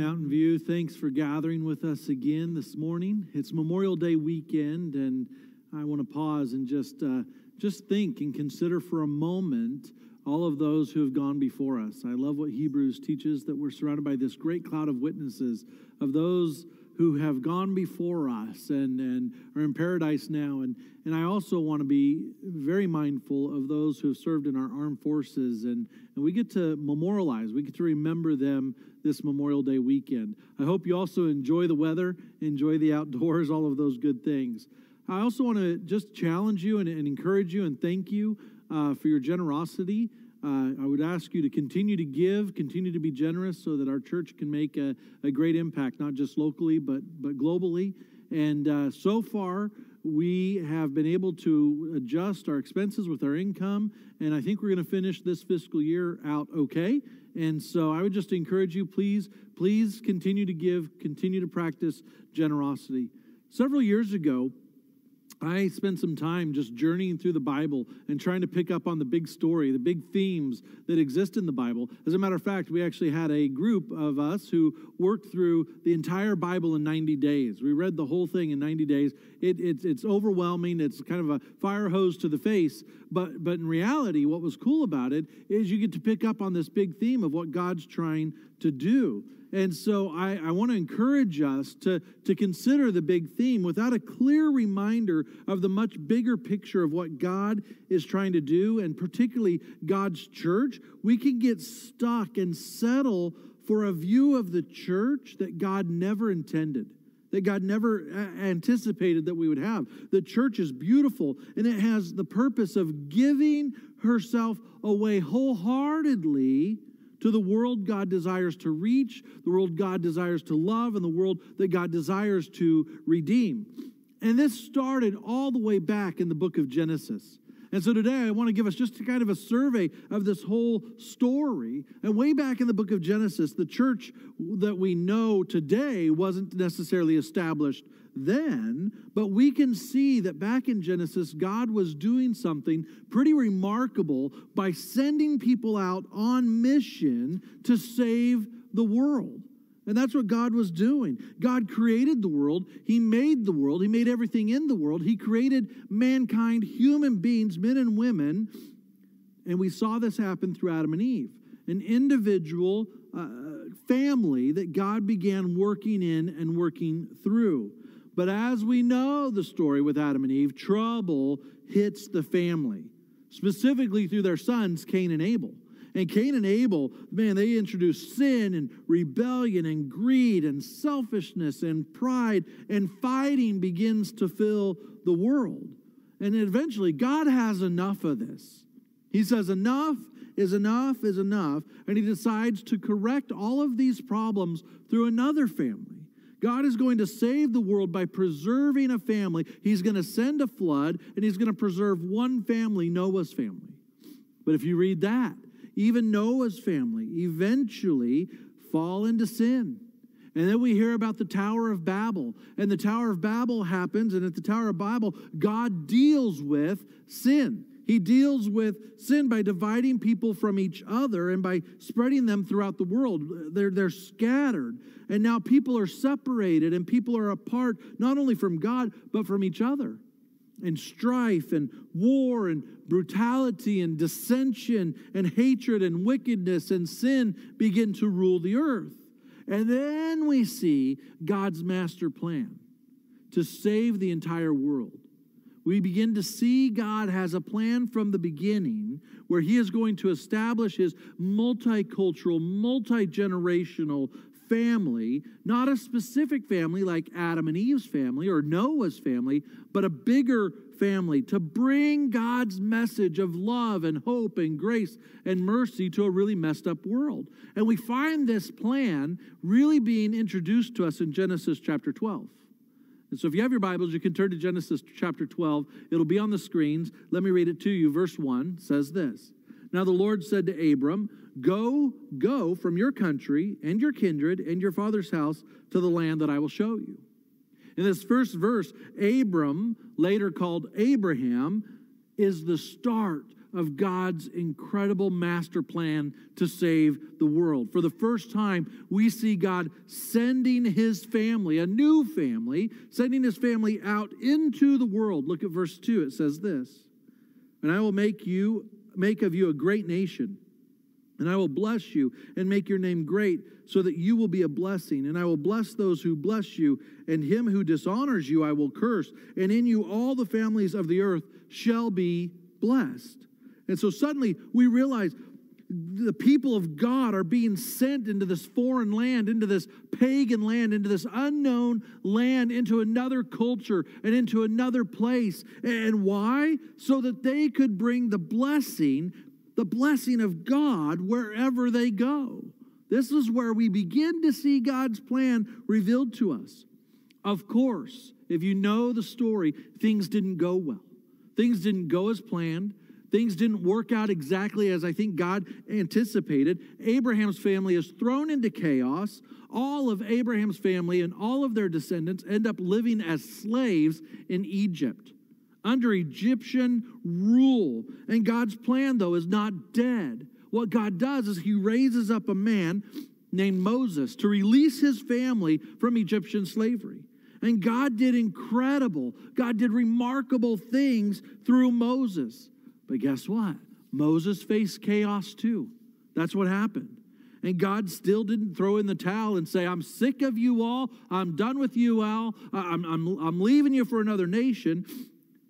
Mountain View, thanks for gathering with us again this morning. It's Memorial Day weekend, and I want to pause and just uh, just think and consider for a moment all of those who have gone before us. I love what Hebrews teaches that we're surrounded by this great cloud of witnesses of those who have gone before us and, and are in paradise now. And, and I also want to be very mindful of those who have served in our armed forces. And, and we get to memorialize, we get to remember them this Memorial Day weekend. I hope you also enjoy the weather, enjoy the outdoors, all of those good things. I also want to just challenge you and, and encourage you and thank you uh, for your generosity. Uh, I would ask you to continue to give, continue to be generous so that our church can make a, a great impact, not just locally, but, but globally. And uh, so far, we have been able to adjust our expenses with our income, and I think we're going to finish this fiscal year out okay. And so I would just encourage you, please, please continue to give, continue to practice generosity. Several years ago, I spent some time just journeying through the Bible and trying to pick up on the big story, the big themes that exist in the Bible. As a matter of fact, we actually had a group of us who worked through the entire Bible in 90 days. We read the whole thing in 90 days. It, it, it's overwhelming, it's kind of a fire hose to the face. But, but in reality, what was cool about it is you get to pick up on this big theme of what God's trying to do. And so I, I want to encourage us to, to consider the big theme without a clear reminder of the much bigger picture of what God is trying to do, and particularly God's church. We can get stuck and settle for a view of the church that God never intended that God never uh, anticipated that we would have. The church is beautiful and it has the purpose of giving herself away wholeheartedly to the world God desires to reach, the world God desires to love, and the world that God desires to redeem. And this started all the way back in the book of Genesis. And so today I want to give us just kind of a survey of this whole story. And way back in the book of Genesis, the church that we know today wasn't necessarily established then, but we can see that back in Genesis, God was doing something pretty remarkable by sending people out on mission to save the world. And that's what God was doing. God created the world. He made the world. He made everything in the world. He created mankind, human beings, men and women. And we saw this happen through Adam and Eve, an individual uh, family that God began working in and working through. But as we know the story with Adam and Eve, trouble hits the family, specifically through their sons, Cain and Abel. And Cain and Abel, man, they introduced sin and rebellion and greed and selfishness and pride, and fighting begins to fill the world. And eventually, God has enough of this. He says, Enough is enough is enough. And he decides to correct all of these problems through another family. God is going to save the world by preserving a family. He's going to send a flood and he's going to preserve one family, Noah's family. But if you read that, even Noah's family eventually fall into sin. And then we hear about the Tower of Babel. And the Tower of Babel happens, and at the Tower of Babel, God deals with sin. He deals with sin by dividing people from each other and by spreading them throughout the world. They're, they're scattered. And now people are separated and people are apart, not only from God, but from each other. And strife and war and brutality and dissension and hatred and wickedness and sin begin to rule the earth. And then we see God's master plan to save the entire world we begin to see God has a plan from the beginning where He is going to establish His multicultural, multi generational family, not a specific family like Adam and Eve's family or Noah's family, but a bigger family to bring God's message of love and hope and grace and mercy to a really messed up world. And we find this plan really being introduced to us in Genesis chapter 12. And so if you have your Bibles, you can turn to Genesis chapter 12. It'll be on the screens. Let me read it to you. Verse 1 says this Now the Lord said to Abram, Go, go from your country and your kindred and your father's house to the land that I will show you. In this first verse, Abram, later called Abraham, is the start of God's incredible master plan to save the world. For the first time, we see God sending his family, a new family, sending his family out into the world. Look at verse 2. It says this And I will make you, make of you a great nation. And I will bless you and make your name great, so that you will be a blessing. And I will bless those who bless you, and him who dishonors you I will curse. And in you all the families of the earth shall be blessed. And so suddenly we realize the people of God are being sent into this foreign land, into this pagan land, into this unknown land, into another culture and into another place. And why? So that they could bring the blessing, the blessing of God wherever they go. This is where we begin to see God's plan revealed to us. Of course, if you know the story, things didn't go well. Things didn't go as planned. Things didn't work out exactly as I think God anticipated. Abraham's family is thrown into chaos. All of Abraham's family and all of their descendants end up living as slaves in Egypt under Egyptian rule. And God's plan, though, is not dead. What God does is He raises up a man named Moses to release his family from Egyptian slavery. And God did incredible, God did remarkable things through Moses. But guess what? Moses faced chaos too. That's what happened. And God still didn't throw in the towel and say, I'm sick of you all. I'm done with you all. I'm, I'm, I'm leaving you for another nation.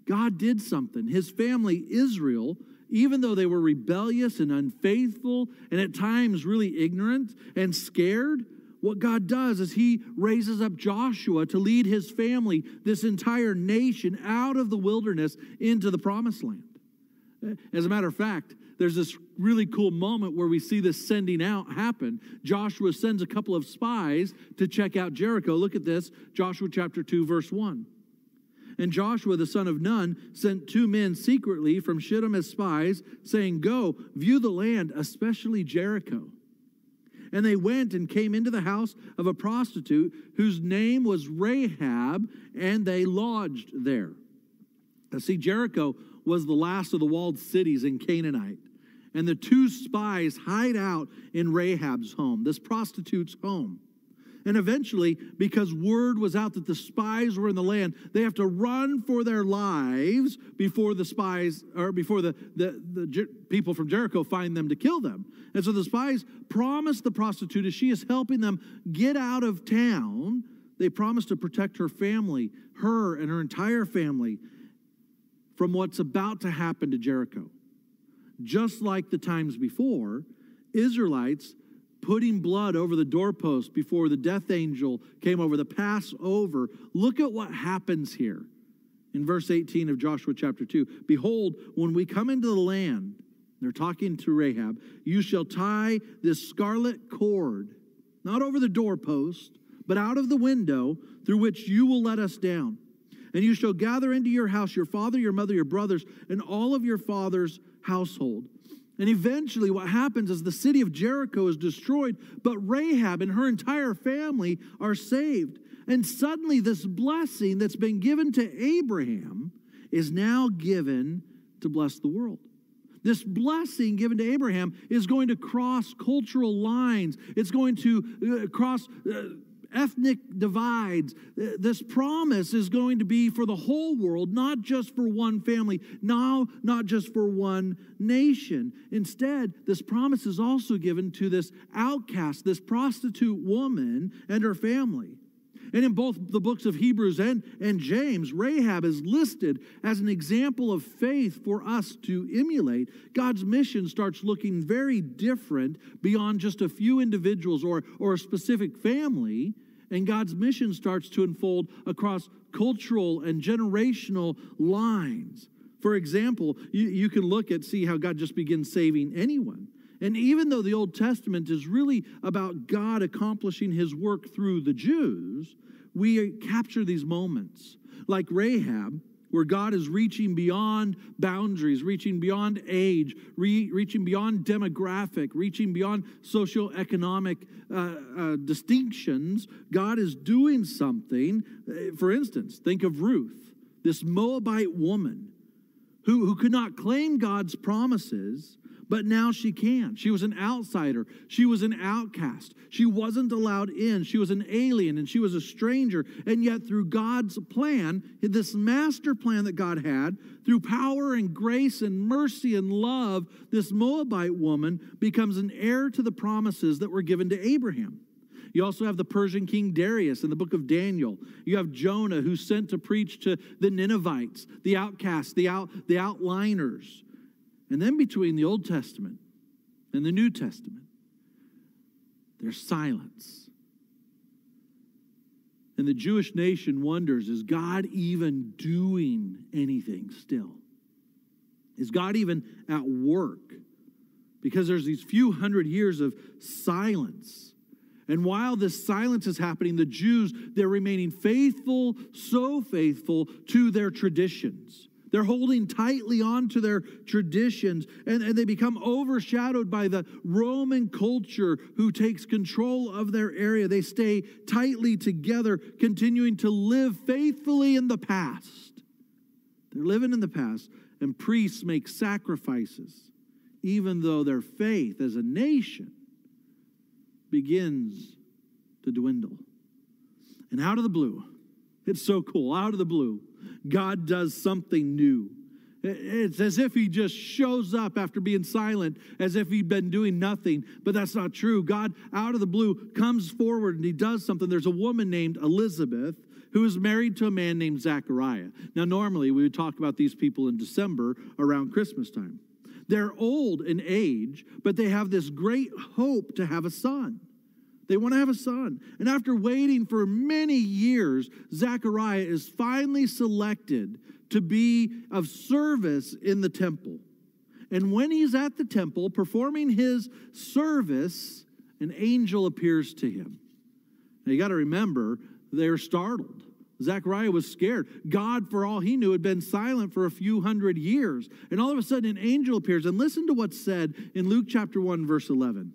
God did something. His family, Israel, even though they were rebellious and unfaithful and at times really ignorant and scared, what God does is He raises up Joshua to lead his family, this entire nation, out of the wilderness into the promised land. As a matter of fact, there's this really cool moment where we see this sending out happen. Joshua sends a couple of spies to check out Jericho. Look at this Joshua chapter 2, verse 1. And Joshua the son of Nun sent two men secretly from Shittim as spies, saying, Go, view the land, especially Jericho. And they went and came into the house of a prostitute whose name was Rahab, and they lodged there. Now, see, Jericho was the last of the walled cities in Canaanite. And the two spies hide out in Rahab's home, this prostitute's home. And eventually, because word was out that the spies were in the land, they have to run for their lives before the spies or before the, the, the people from Jericho find them to kill them. And so the spies promise the prostitute, as she is helping them get out of town, they promise to protect her family, her and her entire family, from what's about to happen to Jericho. Just like the times before, Israelites putting blood over the doorpost before the death angel came over the Passover. Look at what happens here in verse 18 of Joshua chapter 2. Behold, when we come into the land, they're talking to Rahab, you shall tie this scarlet cord, not over the doorpost, but out of the window through which you will let us down. And you shall gather into your house your father, your mother, your brothers, and all of your father's household. And eventually, what happens is the city of Jericho is destroyed, but Rahab and her entire family are saved. And suddenly, this blessing that's been given to Abraham is now given to bless the world. This blessing given to Abraham is going to cross cultural lines. It's going to uh, cross uh, ethnic divides. This promise is going to be for the whole world, not just for one family, now not just for one nation. Instead, this promise is also given to this outcast, this prostitute woman and her family. And in both the books of Hebrews and, and James, Rahab is listed as an example of faith for us to emulate. God's mission starts looking very different beyond just a few individuals or, or a specific family. And God's mission starts to unfold across cultural and generational lines. For example, you, you can look at, see how God just begins saving anyone. And even though the Old Testament is really about God accomplishing his work through the Jews, we capture these moments. Like Rahab, where God is reaching beyond boundaries, reaching beyond age, re- reaching beyond demographic, reaching beyond socioeconomic uh, uh, distinctions. God is doing something. Uh, for instance, think of Ruth, this Moabite woman who, who could not claim God's promises, but now she can. She was an outsider. She was an outcast. She wasn't allowed in. She was an alien and she was a stranger. And yet, through God's plan, this master plan that God had, through power and grace and mercy and love, this Moabite woman becomes an heir to the promises that were given to Abraham. You also have the Persian king Darius in the book of Daniel. You have Jonah who's sent to preach to the Ninevites, the outcasts, the out the outliners. And then between the Old Testament and the New Testament, there's silence. And the Jewish nation wonders is God even doing anything still? Is God even at work? Because there's these few hundred years of silence. And while this silence is happening, the Jews, they're remaining faithful, so faithful to their traditions. They're holding tightly on to their traditions, and, and they become overshadowed by the Roman culture who takes control of their area. They stay tightly together, continuing to live faithfully in the past. They're living in the past, and priests make sacrifices, even though their faith as a nation begins to dwindle. And out of the blue, it's so cool, out of the blue, God does something new. It's as if he just shows up after being silent, as if he'd been doing nothing, but that's not true. God, out of the blue, comes forward and he does something. There's a woman named Elizabeth who is married to a man named Zachariah. Now, normally we would talk about these people in December around Christmas time. They're old in age, but they have this great hope to have a son. They want to have a son. And after waiting for many years, Zechariah is finally selected to be of service in the temple. And when he's at the temple performing his service, an angel appears to him. Now you got to remember, they're startled. Zechariah was scared. God, for all he knew, had been silent for a few hundred years. And all of a sudden, an angel appears. And listen to what's said in Luke chapter 1, verse 11.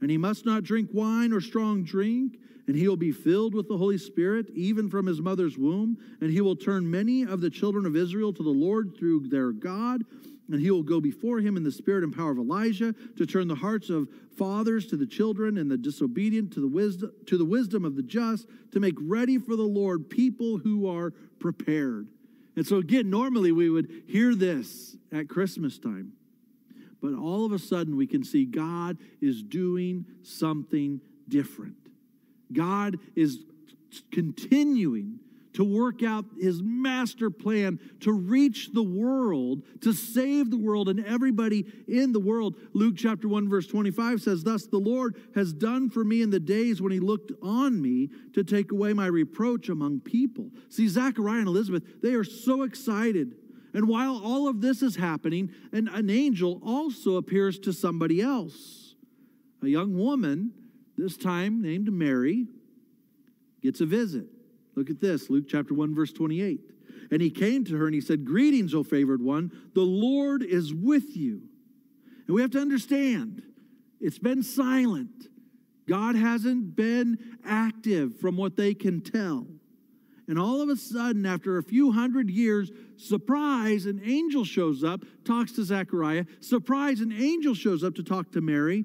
and he must not drink wine or strong drink, and he will be filled with the Holy Spirit, even from his mother's womb. And he will turn many of the children of Israel to the Lord through their God. And he will go before him in the spirit and power of Elijah to turn the hearts of fathers to the children and the disobedient to the wisdom to the wisdom of the just to make ready for the Lord people who are prepared. And so again, normally we would hear this at Christmas time. But all of a sudden, we can see God is doing something different. God is continuing to work out his master plan to reach the world, to save the world and everybody in the world. Luke chapter 1, verse 25 says, Thus the Lord has done for me in the days when he looked on me to take away my reproach among people. See, Zachariah and Elizabeth, they are so excited and while all of this is happening, an, an angel also appears to somebody else. A young woman, this time named Mary, gets a visit. Look at this Luke chapter 1, verse 28. And he came to her and he said, Greetings, O favored one, the Lord is with you. And we have to understand, it's been silent. God hasn't been active from what they can tell. And all of a sudden, after a few hundred years, surprise, an angel shows up, talks to Zechariah. Surprise, an angel shows up to talk to Mary.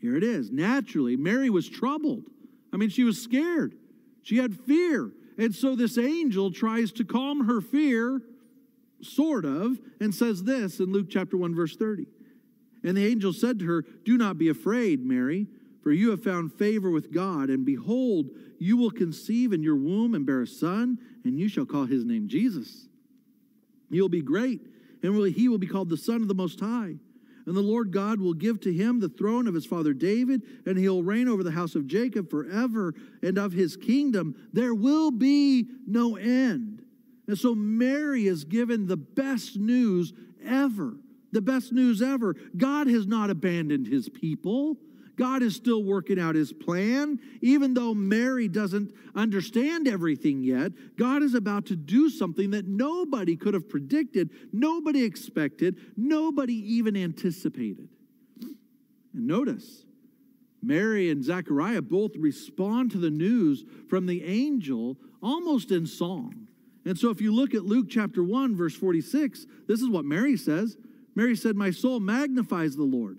Here it is. Naturally, Mary was troubled. I mean, she was scared. She had fear. And so this angel tries to calm her fear, sort of, and says this in Luke chapter 1, verse 30. And the angel said to her, Do not be afraid, Mary for you have found favor with God, and behold, you will conceive in your womb and bear a son, and you shall call his name Jesus. He will be great, and he will be called the Son of the Most High. And the Lord God will give to him the throne of his father David, and he'll reign over the house of Jacob forever, and of his kingdom there will be no end. And so Mary is given the best news ever The best news ever. God has not abandoned his people. God is still working out his plan. Even though Mary doesn't understand everything yet, God is about to do something that nobody could have predicted, nobody expected, nobody even anticipated. And notice, Mary and Zechariah both respond to the news from the angel almost in song. And so if you look at Luke chapter 1, verse 46, this is what Mary says. Mary said, My soul magnifies the Lord,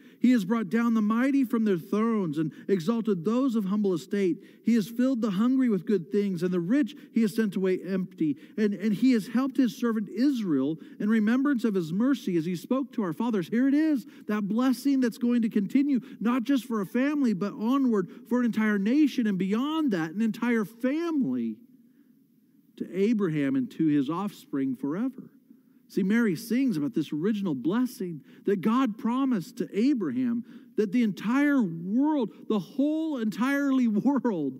He has brought down the mighty from their thrones and exalted those of humble estate. He has filled the hungry with good things, and the rich he has sent away empty. And, and he has helped his servant Israel in remembrance of his mercy as he spoke to our fathers. Here it is, that blessing that's going to continue, not just for a family, but onward for an entire nation, and beyond that, an entire family to Abraham and to his offspring forever. See, Mary sings about this original blessing that God promised to Abraham that the entire world, the whole entirely world,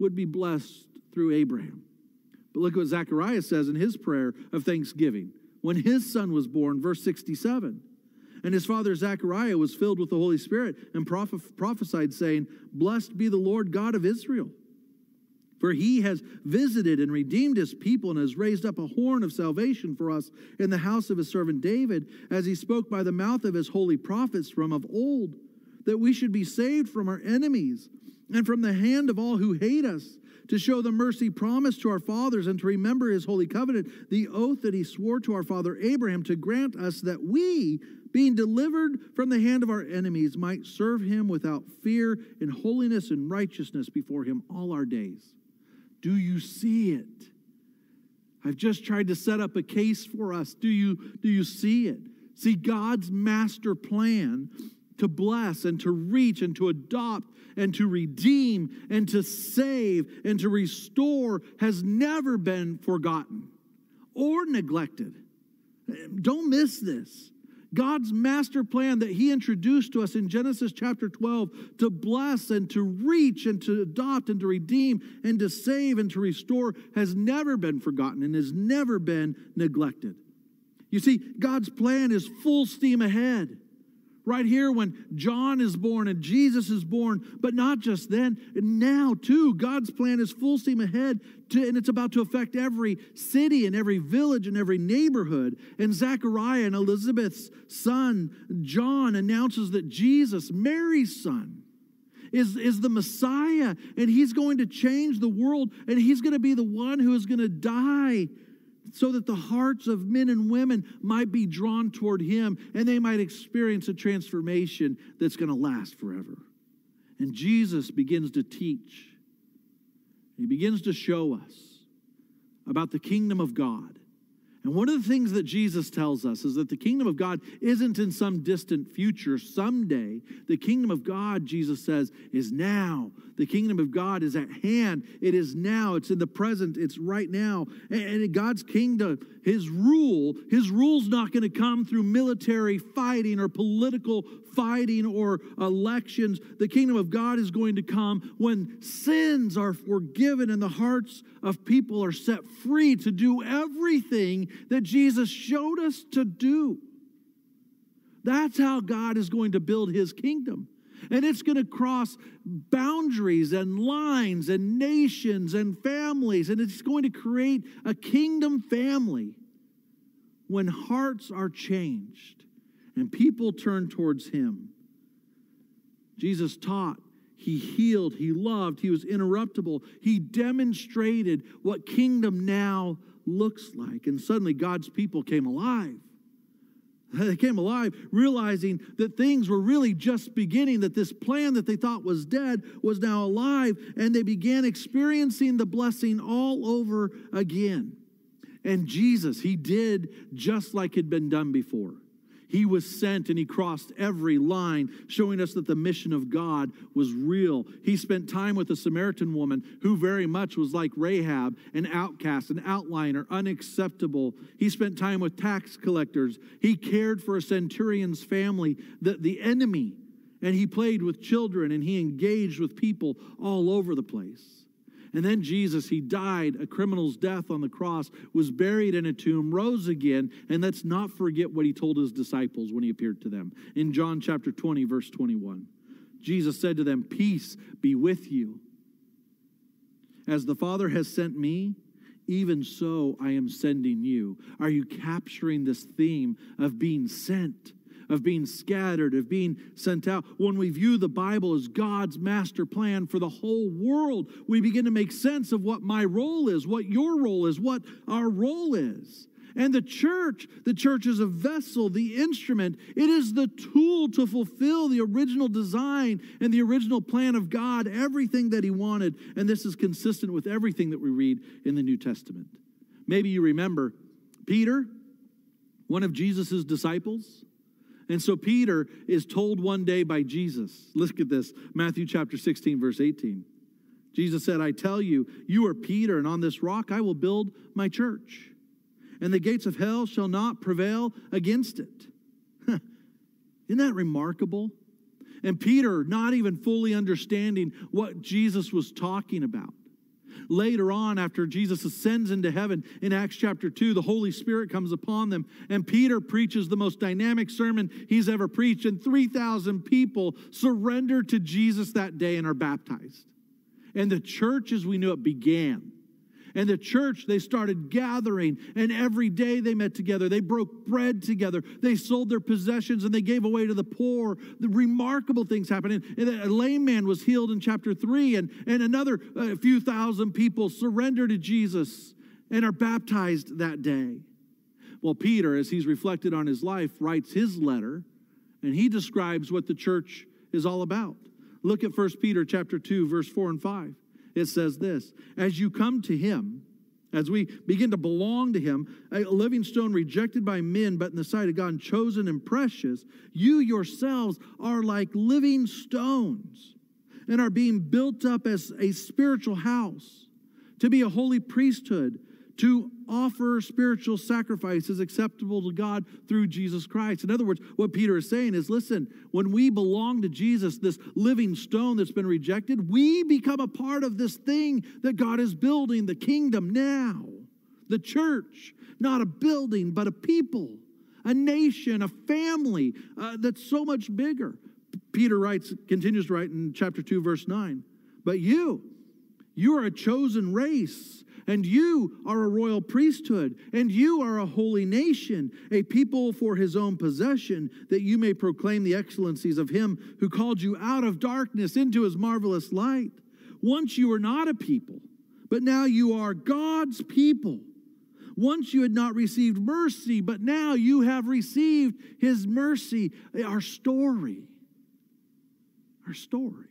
would be blessed through Abraham. But look what Zechariah says in his prayer of thanksgiving when his son was born, verse 67. And his father Zechariah was filled with the Holy Spirit and prophesied, saying, Blessed be the Lord God of Israel for he has visited and redeemed his people and has raised up a horn of salvation for us in the house of his servant David, as he spoke by the mouth of his holy prophets from of old, that we should be saved from our enemies and from the hand of all who hate us, to show the mercy promised to our fathers and to remember his holy covenant, the oath that he swore to our father Abraham to grant us that we, being delivered from the hand of our enemies, might serve him without fear in holiness and righteousness before him all our days. Do you see it? I've just tried to set up a case for us. Do you, do you see it? See, God's master plan to bless and to reach and to adopt and to redeem and to save and to restore has never been forgotten or neglected. Don't miss this. God's master plan that He introduced to us in Genesis chapter 12 to bless and to reach and to adopt and to redeem and to save and to restore has never been forgotten and has never been neglected. You see, God's plan is full steam ahead right here when John is born and Jesus is born, but not just then, now too. God's plan is full steam ahead, to, and it's about to affect every city and every village and every neighborhood. And Zechariah and Elizabeth's son, John, announces that Jesus, Mary's son, is, is the Messiah, and he's going to change the world, and he's going to be the one who is going to die so that the hearts of men and women might be drawn toward him and they might experience a transformation that's going to last forever. And Jesus begins to teach, he begins to show us about the kingdom of God and one of the things that Jesus tells us is that the kingdom of God isn't in some distant future, someday. The kingdom of God, Jesus says, is now. The kingdom of God is at hand. It is now. It's in the present. It's right now. And God's kingdom, his rule, his rule's not going to come through military fighting or political fighting or elections. The kingdom of God is going to come when sins are forgiven and the hearts of people are set free to do everything that Jesus showed us to do. That's how God is going to build his kingdom. And it's going to cross boundaries and lines and nations and families. And it's going to create a kingdom family when hearts are changed and people turned towards him. Jesus taught, he healed, he loved, he was interruptible. He demonstrated what kingdom now looks like. And suddenly God's people came alive. They came alive, realizing that things were really just beginning, that this plan that they thought was dead was now alive, and they began experiencing the blessing all over again. And Jesus, he did just like had been done before. He was sent and he crossed every line, showing us that the mission of God was real. He spent time with a Samaritan woman who very much was like Rahab, an outcast, an outliner, unacceptable. He spent time with tax collectors. He cared for a centurion's family, the, the enemy, and he played with children and he engaged with people all over the place. And then Jesus, he died a criminal's death on the cross, was buried in a tomb, rose again, and let's not forget what he told his disciples when he appeared to them. In John chapter 20, verse 21, Jesus said to them, Peace be with you. As the Father has sent me, even so I am sending you. Are you capturing this theme of being sent? Of being scattered, of being sent out. When we view the Bible as God's master plan for the whole world, we begin to make sense of what my role is, what your role is, what our role is. And the church, the church is a vessel, the instrument. It is the tool to fulfill the original design and the original plan of God, everything that He wanted. And this is consistent with everything that we read in the New Testament. Maybe you remember Peter, one of Jesus' disciples. And so Peter is told one day by Jesus, look at this, Matthew chapter 16, verse 18. Jesus said, I tell you, you are Peter, and on this rock I will build my church, and the gates of hell shall not prevail against it. Isn't that remarkable? And Peter, not even fully understanding what Jesus was talking about, Later on, after Jesus ascends into heaven in Acts chapter 2, the Holy Spirit comes upon them, and Peter preaches the most dynamic sermon he's ever preached, and 3,000 people surrender to Jesus that day and are baptized. And the church, as we knew it, began. And the church, they started gathering, and every day they met together. They broke bread together. They sold their possessions and they gave away to the poor. The remarkable things happened. And a lame man was healed in chapter three, and, and another few thousand people surrender to Jesus and are baptized that day. Well, Peter, as he's reflected on his life, writes his letter, and he describes what the church is all about. Look at 1 Peter chapter 2, verse 4 and 5 it says this As you come to him, as we begin to belong to him, a living stone rejected by men, but in the sight of God, chosen and precious, you yourselves are like living stones and are being built up as a spiritual house to be a holy priesthood to offer spiritual sacrifices acceptable to God through Jesus Christ. In other words, what Peter is saying is listen, when we belong to Jesus, this living stone that's been rejected, we become a part of this thing that God is building, the kingdom now, the church, not a building, but a people, a nation, a family uh, that's so much bigger. Peter writes, continues to write in chapter 2, verse 9, but you, you are a chosen race and you are a royal priesthood, and you are a holy nation, a people for his own possession, that you may proclaim the excellencies of him who called you out of darkness into his marvelous light. Once you were not a people, but now you are God's people. Once you had not received mercy, but now you have received his mercy. Our story, our story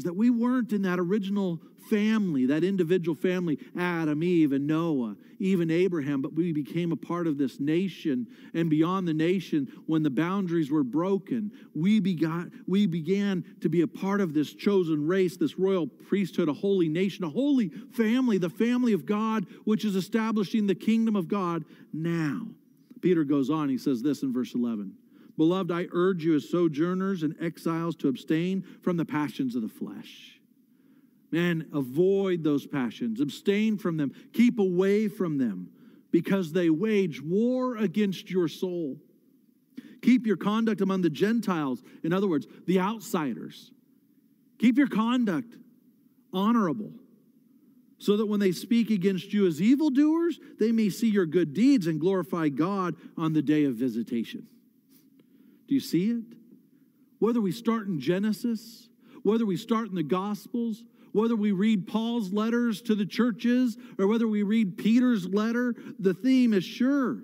is that we weren't in that original family, that individual family, Adam, Eve, and Noah, even Abraham, but we became a part of this nation. And beyond the nation, when the boundaries were broken, we, begot, we began to be a part of this chosen race, this royal priesthood, a holy nation, a holy family, the family of God, which is establishing the kingdom of God now. Peter goes on, he says this in verse 11. Beloved, I urge you as sojourners and exiles to abstain from the passions of the flesh. Man, avoid those passions, abstain from them, keep away from them, because they wage war against your soul. Keep your conduct among the Gentiles, in other words, the outsiders. Keep your conduct honorable, so that when they speak against you as evildoers, they may see your good deeds and glorify God on the day of visitation. Do you see it? Whether we start in Genesis, whether we start in the Gospels, whether we read Paul's letters to the churches or whether we read Peter's letter, the theme is sure.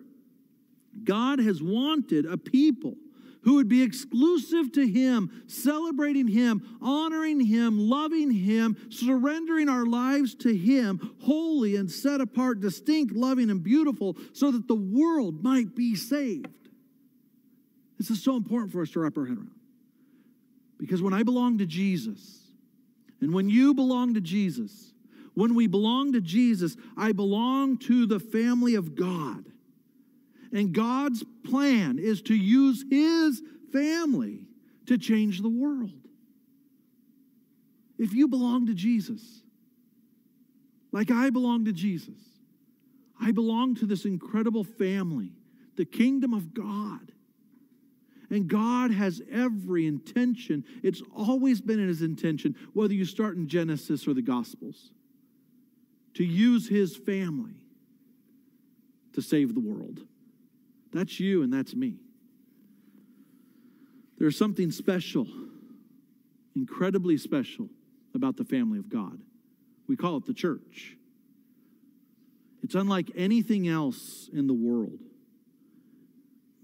God has wanted a people who would be exclusive to Him, celebrating Him, honoring Him, loving Him, surrendering our lives to Him, holy and set apart, distinct, loving, and beautiful, so that the world might be saved. This is so important for us to wrap our head around. Because when I belong to Jesus, and when you belong to Jesus, when we belong to Jesus, I belong to the family of God. And God's plan is to use His family to change the world. If you belong to Jesus, like I belong to Jesus, I belong to this incredible family, the kingdom of God. And God has every intention. It's always been in His intention, whether you start in Genesis or the Gospels, to use His family to save the world. That's you and that's me. There's something special, incredibly special, about the family of God. We call it the church. It's unlike anything else in the world.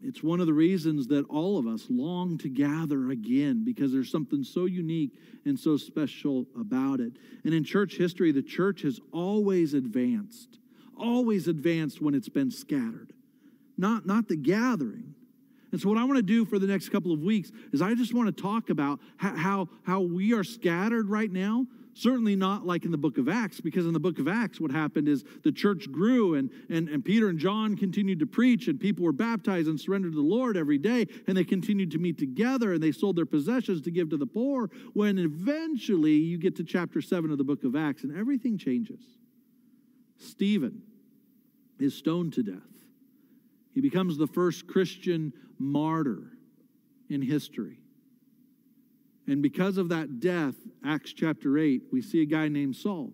It's one of the reasons that all of us long to gather again because there's something so unique and so special about it. And in church history, the church has always advanced, always advanced when it's been scattered, not, not the gathering. And so, what I want to do for the next couple of weeks is I just want to talk about how, how, how we are scattered right now, Certainly not like in the book of Acts, because in the book of Acts, what happened is the church grew and, and, and Peter and John continued to preach, and people were baptized and surrendered to the Lord every day, and they continued to meet together and they sold their possessions to give to the poor. When eventually you get to chapter 7 of the book of Acts, and everything changes. Stephen is stoned to death. He becomes the first Christian martyr in history. And because of that death, Acts chapter 8, we see a guy named Saul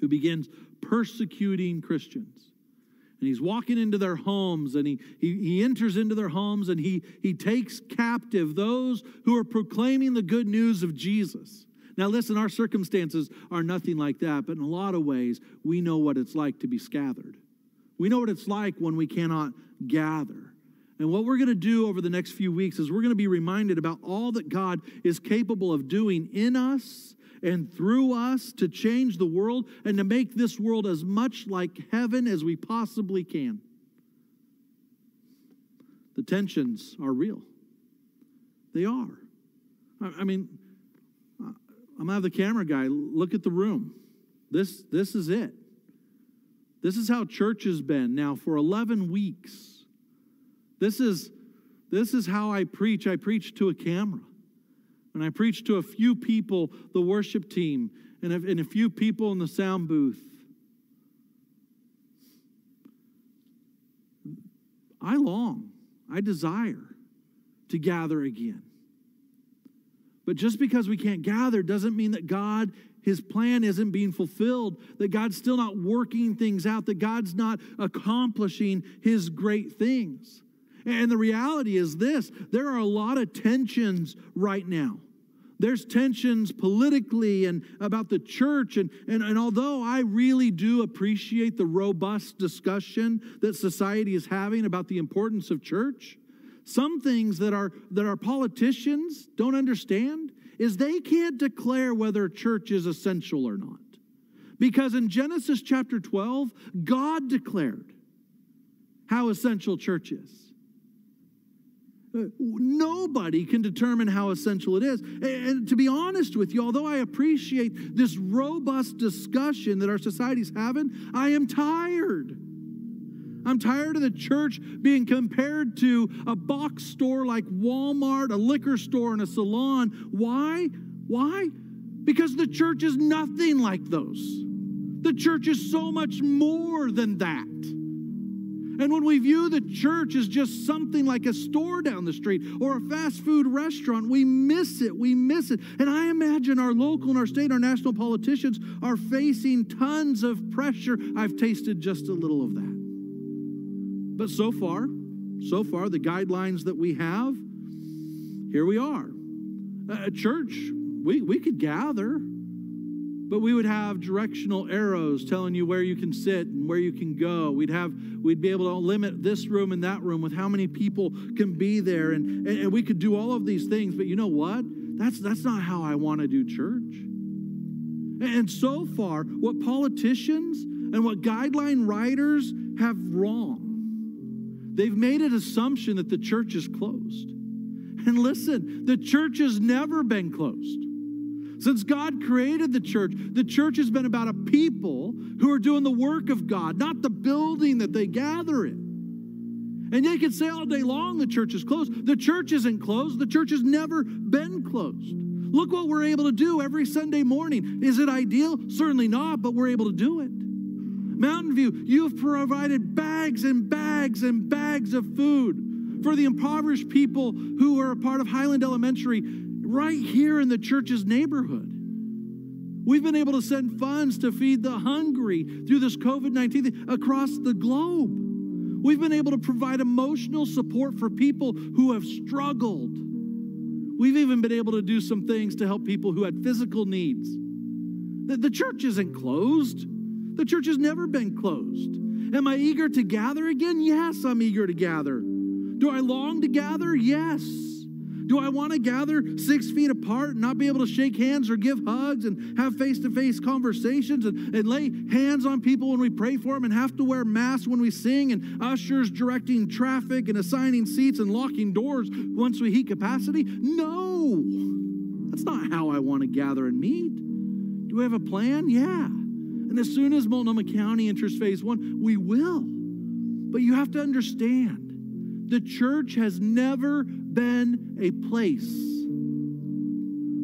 who begins persecuting Christians. And he's walking into their homes and he, he, he enters into their homes and he, he takes captive those who are proclaiming the good news of Jesus. Now, listen, our circumstances are nothing like that, but in a lot of ways, we know what it's like to be scattered. We know what it's like when we cannot gather. And what we're going to do over the next few weeks is we're going to be reminded about all that God is capable of doing in us and through us to change the world and to make this world as much like heaven as we possibly can. The tensions are real. They are. I mean, I'm gonna have the camera guy look at the room. This, this is it. This is how church has been now for 11 weeks. This is, this is how I preach. I preach to a camera. And I preach to a few people, the worship team, and a, and a few people in the sound booth. I long, I desire to gather again. But just because we can't gather doesn't mean that God, His plan isn't being fulfilled, that God's still not working things out, that God's not accomplishing His great things. And the reality is this there are a lot of tensions right now. There's tensions politically and about the church. And, and, and although I really do appreciate the robust discussion that society is having about the importance of church, some things that our, that our politicians don't understand is they can't declare whether church is essential or not. Because in Genesis chapter 12, God declared how essential church is. Nobody can determine how essential it is. And to be honest with you, although I appreciate this robust discussion that our society's having, I am tired. I'm tired of the church being compared to a box store like Walmart, a liquor store, and a salon. Why? Why? Because the church is nothing like those. The church is so much more than that. And when we view the church as just something like a store down the street or a fast food restaurant, we miss it. We miss it. And I imagine our local and our state, our national politicians are facing tons of pressure. I've tasted just a little of that. But so far, so far, the guidelines that we have, here we are. A church, we, we could gather but we would have directional arrows telling you where you can sit and where you can go. We'd have we'd be able to limit this room and that room with how many people can be there. And, and, and we could do all of these things. But you know what? That's that's not how i want to do church. And so far what politicians and what guideline writers have wrong they've made an assumption that the church is closed. And listen, the church has never been closed. Since God created the church, the church has been about a people who are doing the work of God, not the building that they gather in. And they can say all day long the church is closed. The church isn't closed, the church has never been closed. Look what we're able to do every Sunday morning. Is it ideal? Certainly not, but we're able to do it. Mountain View, you've provided bags and bags and bags of food for the impoverished people who are a part of Highland Elementary right here in the church's neighborhood. We've been able to send funds to feed the hungry through this COVID 19 across the globe. We've been able to provide emotional support for people who have struggled. We've even been able to do some things to help people who had physical needs. The, the church isn't closed, the church has never been closed. Am I eager to gather again? Yes, I'm eager to gather. Do I long to gather? Yes. Do I want to gather six feet apart and not be able to shake hands or give hugs and have face to face conversations and, and lay hands on people when we pray for them and have to wear masks when we sing and ushers directing traffic and assigning seats and locking doors once we heat capacity? No, that's not how I want to gather and meet. Do we have a plan? Yeah. And as soon as Multnomah County enters phase one, we will. But you have to understand the church has never been a place.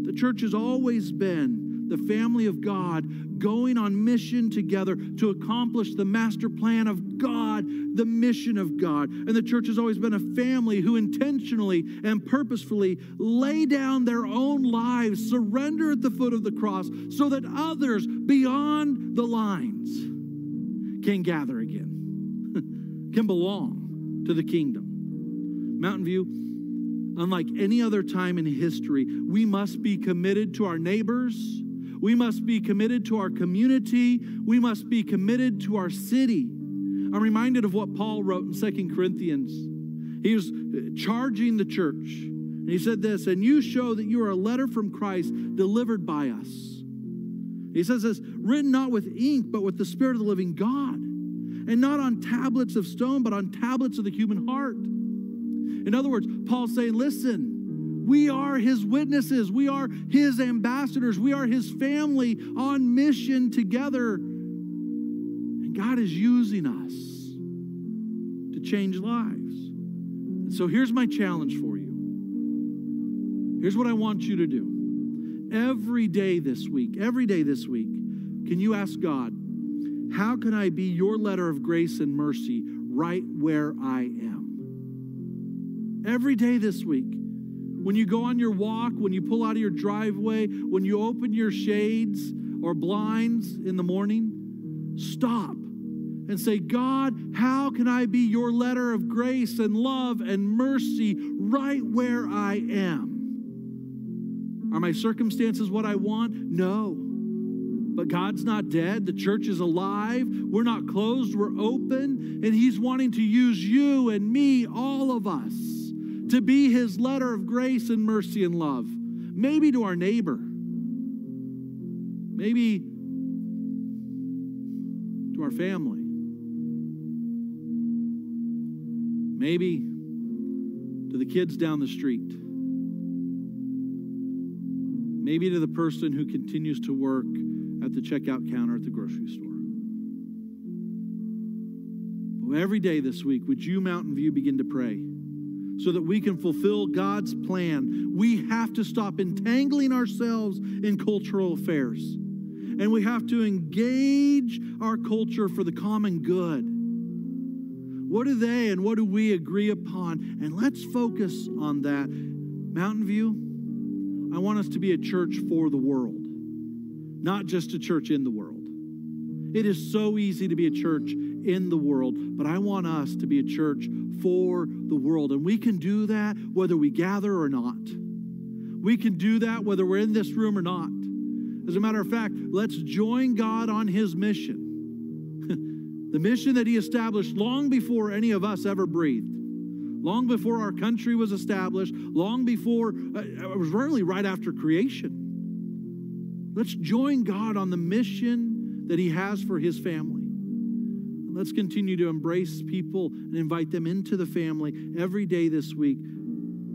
The church has always been the family of God going on mission together to accomplish the master plan of God, the mission of God. And the church has always been a family who intentionally and purposefully lay down their own lives, surrender at the foot of the cross, so that others beyond the lines can gather again, can belong to the kingdom. Mountain View, unlike any other time in history, we must be committed to our neighbors. We must be committed to our community. We must be committed to our city. I'm reminded of what Paul wrote in Second Corinthians. He was uh, charging the church. And he said this, and you show that you are a letter from Christ delivered by us. He says this, written not with ink, but with the Spirit of the living God, and not on tablets of stone, but on tablets of the human heart. In other words, Paul's saying, listen, we are his witnesses, we are his ambassadors, we are his family on mission together. And God is using us to change lives. And so here's my challenge for you. Here's what I want you to do. Every day this week, every day this week, can you ask God, how can I be your letter of grace and mercy right where I am? Every day this week. When you go on your walk, when you pull out of your driveway, when you open your shades or blinds in the morning, stop and say, God, how can I be your letter of grace and love and mercy right where I am? Are my circumstances what I want? No. But God's not dead. The church is alive. We're not closed. We're open. And He's wanting to use you and me, all of us to be his letter of grace and mercy and love. Maybe to our neighbor. Maybe to our family. Maybe to the kids down the street. Maybe to the person who continues to work at the checkout counter at the grocery store. Every day this week, would you, Mountain View, begin to pray? So that we can fulfill God's plan, we have to stop entangling ourselves in cultural affairs. And we have to engage our culture for the common good. What do they and what do we agree upon? And let's focus on that. Mountain View, I want us to be a church for the world, not just a church in the world. It is so easy to be a church in the world, but I want us to be a church for the world. And we can do that whether we gather or not. We can do that whether we're in this room or not. As a matter of fact, let's join God on his mission. the mission that he established long before any of us ever breathed. Long before our country was established, long before, uh, it was really right after creation. Let's join God on the mission that he has for his family. Let's continue to embrace people and invite them into the family every day this week.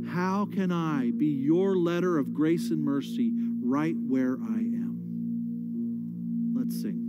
How can I be your letter of grace and mercy right where I am? Let's sing.